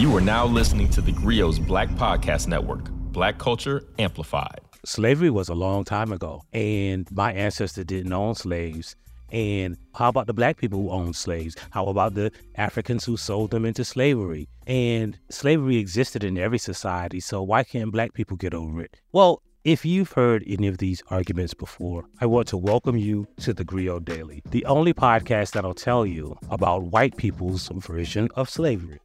You are now listening to the Grio's Black Podcast Network, Black Culture Amplified. Slavery was a long time ago, and my ancestors didn't own slaves. And how about the black people who owned slaves? How about the Africans who sold them into slavery? And slavery existed in every society, so why can't black people get over it? Well, if you've heard any of these arguments before, I want to welcome you to the Grio Daily, the only podcast that'll tell you about white people's version of slavery.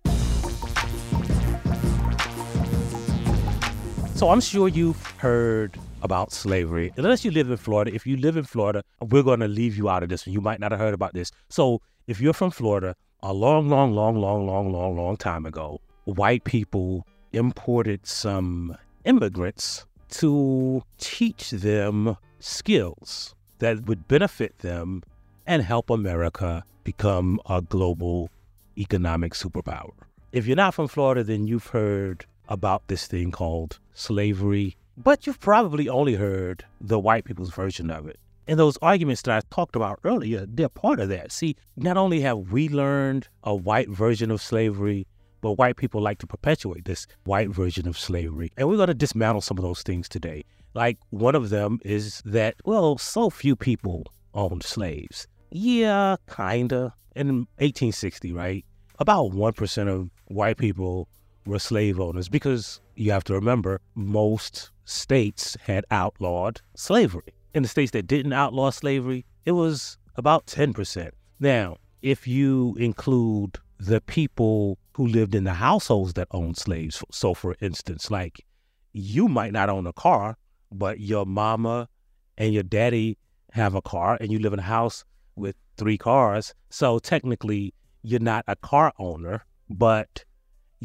So I'm sure you've heard about slavery. Unless you live in Florida, if you live in Florida, we're going to leave you out of this. You might not have heard about this. So if you're from Florida, a long, long, long, long, long, long, long time ago, white people imported some immigrants to teach them skills that would benefit them and help America become a global economic superpower. If you're not from Florida, then you've heard about this thing called slavery, but you've probably only heard the white people's version of it. And those arguments that I talked about earlier, they're part of that. See, not only have we learned a white version of slavery, but white people like to perpetuate this white version of slavery. And we're going to dismantle some of those things today. Like one of them is that, well, so few people owned slaves. Yeah, kinda. In 1860, right? About 1% of white people were slave owners because you have to remember most states had outlawed slavery. In the states that didn't outlaw slavery, it was about 10%. Now, if you include the people who lived in the households that owned slaves, so for instance, like you might not own a car, but your mama and your daddy have a car and you live in a house with three cars. So technically, you're not a car owner, but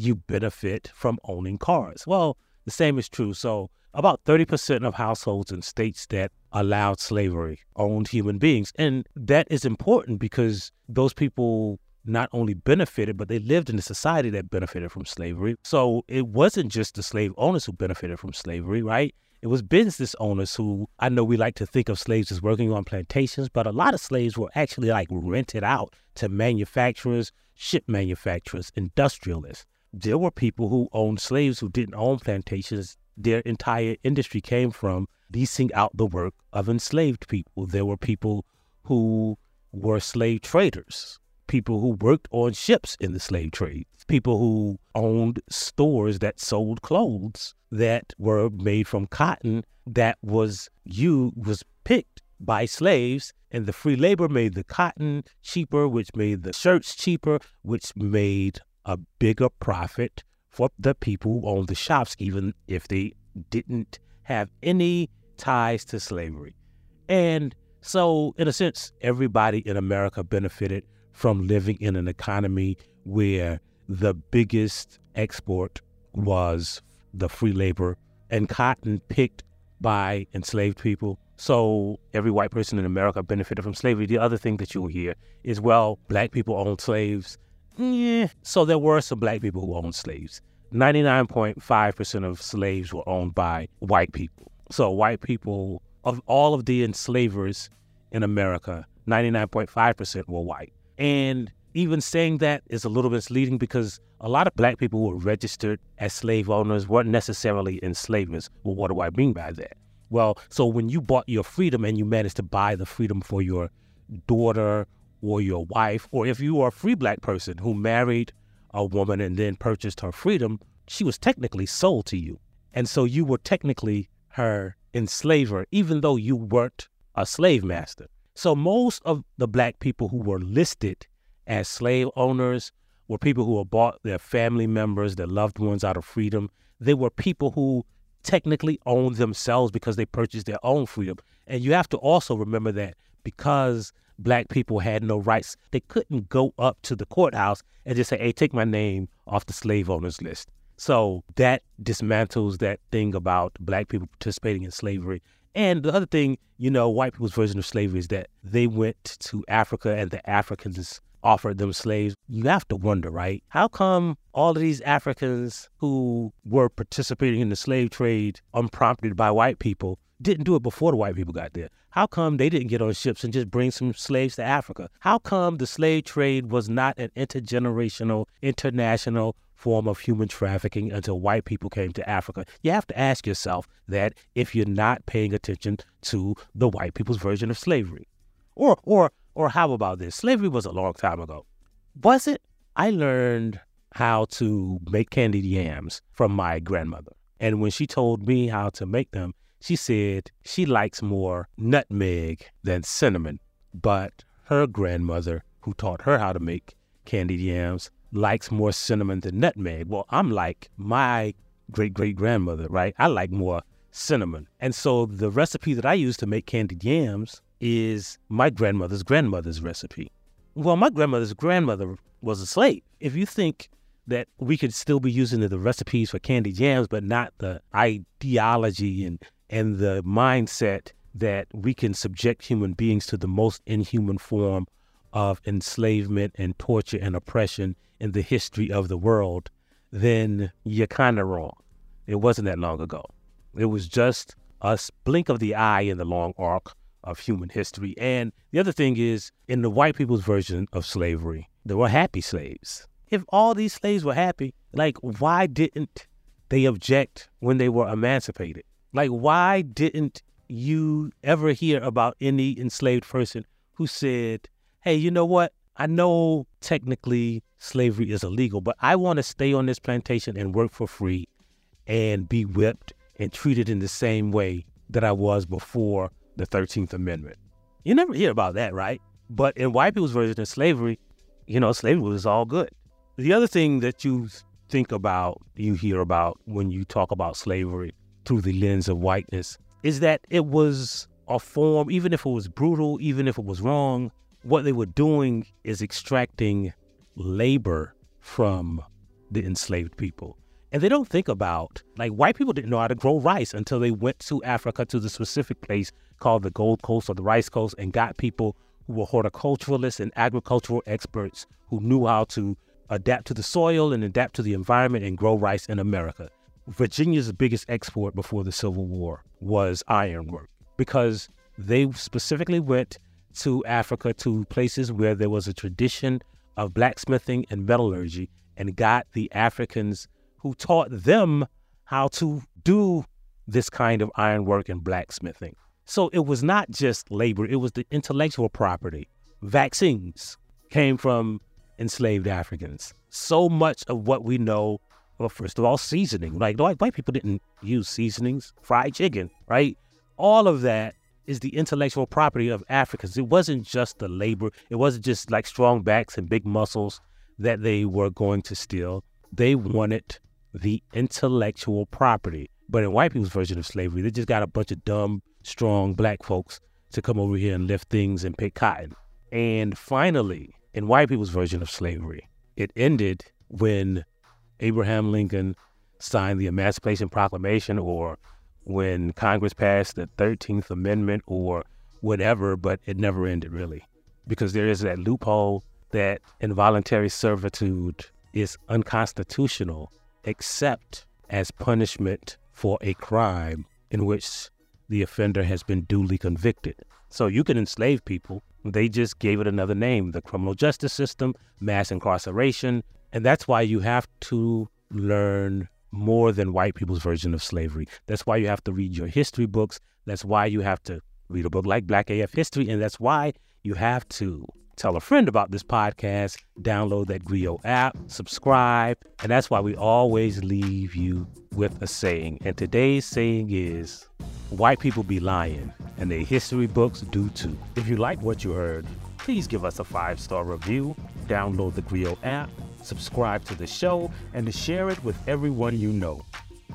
you benefit from owning cars. Well, the same is true. So, about 30% of households in states that allowed slavery owned human beings. And that is important because those people not only benefited, but they lived in a society that benefited from slavery. So it wasn't just the slave owners who benefited from slavery, right? It was business owners who I know we like to think of slaves as working on plantations, but a lot of slaves were actually like rented out to manufacturers, ship manufacturers, industrialists there were people who owned slaves who didn't own plantations. Their entire industry came from leasing out the work of enslaved people. There were people who were slave traders, people who worked on ships in the slave trade, people who owned stores that sold clothes that were made from cotton that was you was picked by slaves and the free labor made the cotton cheaper which made the shirts cheaper which made a bigger profit for the people who owned the shops, even if they didn't have any ties to slavery. And so, in a sense, everybody in America benefited from living in an economy where the biggest export was the free labor and cotton picked by enslaved people. So every white person in America benefited from slavery. The other thing that you'll hear is, well, black people owned slaves yeah. So there were some black people who owned slaves. 99.5% of slaves were owned by white people. So white people, of all of the enslavers in America, 99.5% were white. And even saying that is a little misleading because a lot of black people who were registered as slave owners weren't necessarily enslavers. Well, what do I mean by that? Well, so when you bought your freedom and you managed to buy the freedom for your daughter or your wife, or if you are a free black person who married a woman and then purchased her freedom, she was technically sold to you. And so you were technically her enslaver, even though you weren't a slave master. So most of the black people who were listed as slave owners were people who had bought their family members, their loved ones out of freedom. They were people who technically owned themselves because they purchased their own freedom. And you have to also remember that because black people had no rights. They couldn't go up to the courthouse and just say, hey, take my name off the slave owners list. So that dismantles that thing about black people participating in slavery. And the other thing, you know, white people's version of slavery is that they went to Africa and the Africans offered them slaves. You have to wonder, right? How come all of these Africans who were participating in the slave trade unprompted by white people didn't do it before the white people got there? How come they didn't get on ships and just bring some slaves to Africa? How come the slave trade was not an intergenerational, international form of human trafficking until white people came to Africa. You have to ask yourself that if you're not paying attention to the white people's version of slavery. Or or or how about this? Slavery was a long time ago. Was it? I learned how to make candied yams from my grandmother. And when she told me how to make them, she said she likes more nutmeg than cinnamon. But her grandmother, who taught her how to make candied yams, likes more cinnamon than nutmeg. Well, I'm like my great great grandmother, right? I like more cinnamon. And so the recipe that I use to make candied yams is my grandmother's grandmother's recipe. Well, my grandmother's grandmother was a slave. If you think that we could still be using the, recipes for candied yams, but not the ideology and, and the mindset that we can subject human beings to the most inhuman form of enslavement and torture and oppression in the history of the world, then you're kind of wrong. It wasn't that long ago. It was just a blink of the eye in the long arc of human history. And the other thing is, in the white people's version of slavery, there were happy slaves. If all these slaves were happy, like, why didn't they object when they were emancipated? Like, why didn't you ever hear about any enslaved person who said, hey, you know what? I know technically slavery is illegal, but I want to stay on this plantation and work for free and be whipped and treated in the same way that I was before the 13th Amendment. You never hear about that, right? But in white people's version of slavery, you know, slavery was all good. The other thing that you think about, you hear about when you talk about slavery through the lens of whiteness, is that it was a form, even if it was brutal, even if it was wrong, what they were doing is extracting labor from the enslaved people. And they don't think about, like, white people didn't know how to grow rice until they went to Africa to the specific place called the Gold Coast or the Rice Coast and got people who were horticulturalists and agricultural experts who knew how to adapt to the soil and adapt to the environment and grow rice in America. Virginia's biggest export before the Civil War was ironwork because they specifically went to Africa to places where there was a tradition of blacksmithing and metallurgy and got the Africans who taught them how to do this kind of ironwork and blacksmithing. So it was not just labor, it was the intellectual property. Vaccines came from enslaved Africans. So much of what we know, well, first of all, seasoning. Like white people didn't use seasonings, fried chicken, right? All of that is the intellectual property of Africans. It wasn't just the labor, it wasn't just like strong backs and big muscles that they were going to steal. They wanted the intellectual property. But in white people's version of slavery, they just got a bunch of dumb, strong black folks to come over here and lift things and pick cotton. And finally, in white people's version of slavery, it ended when Abraham Lincoln signed the Emancipation Proclamation or when Congress passed the 13th Amendment or whatever, but it never ended really. Because there is that loophole that involuntary servitude is unconstitutional except as punishment for a crime in which the offender has been duly convicted. So you can enslave people. They just gave it another name the criminal justice system, mass incarceration. And that's why you have to learn more than white people's version of slavery. That's why you have to read your history books. That's why you have to read a book like Black AF History. And that's why you have to tell a friend about this podcast, download that Grio app, subscribe. And that's why we always leave you with a saying. And today's saying is white people be lying, and their history books do too. If you like what you heard, please give us a five star review, download the Grio app subscribe to the show, and to share it with everyone you know.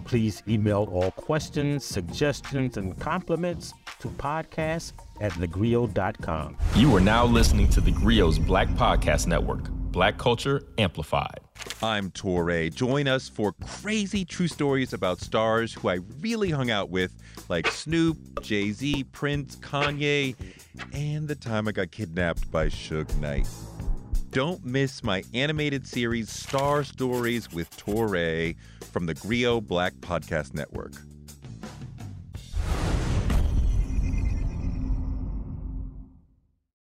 Please email all questions, suggestions, and compliments to podcast at thegrio.com. You are now listening to the Grio's Black Podcast Network, Black Culture Amplified. I'm Touré. Join us for crazy true stories about stars who I really hung out with, like Snoop, Jay Z, Prince, Kanye, and the time I got kidnapped by Suge Knight. Don't miss my animated series Star Stories with Touré from the Grio Black Podcast Network.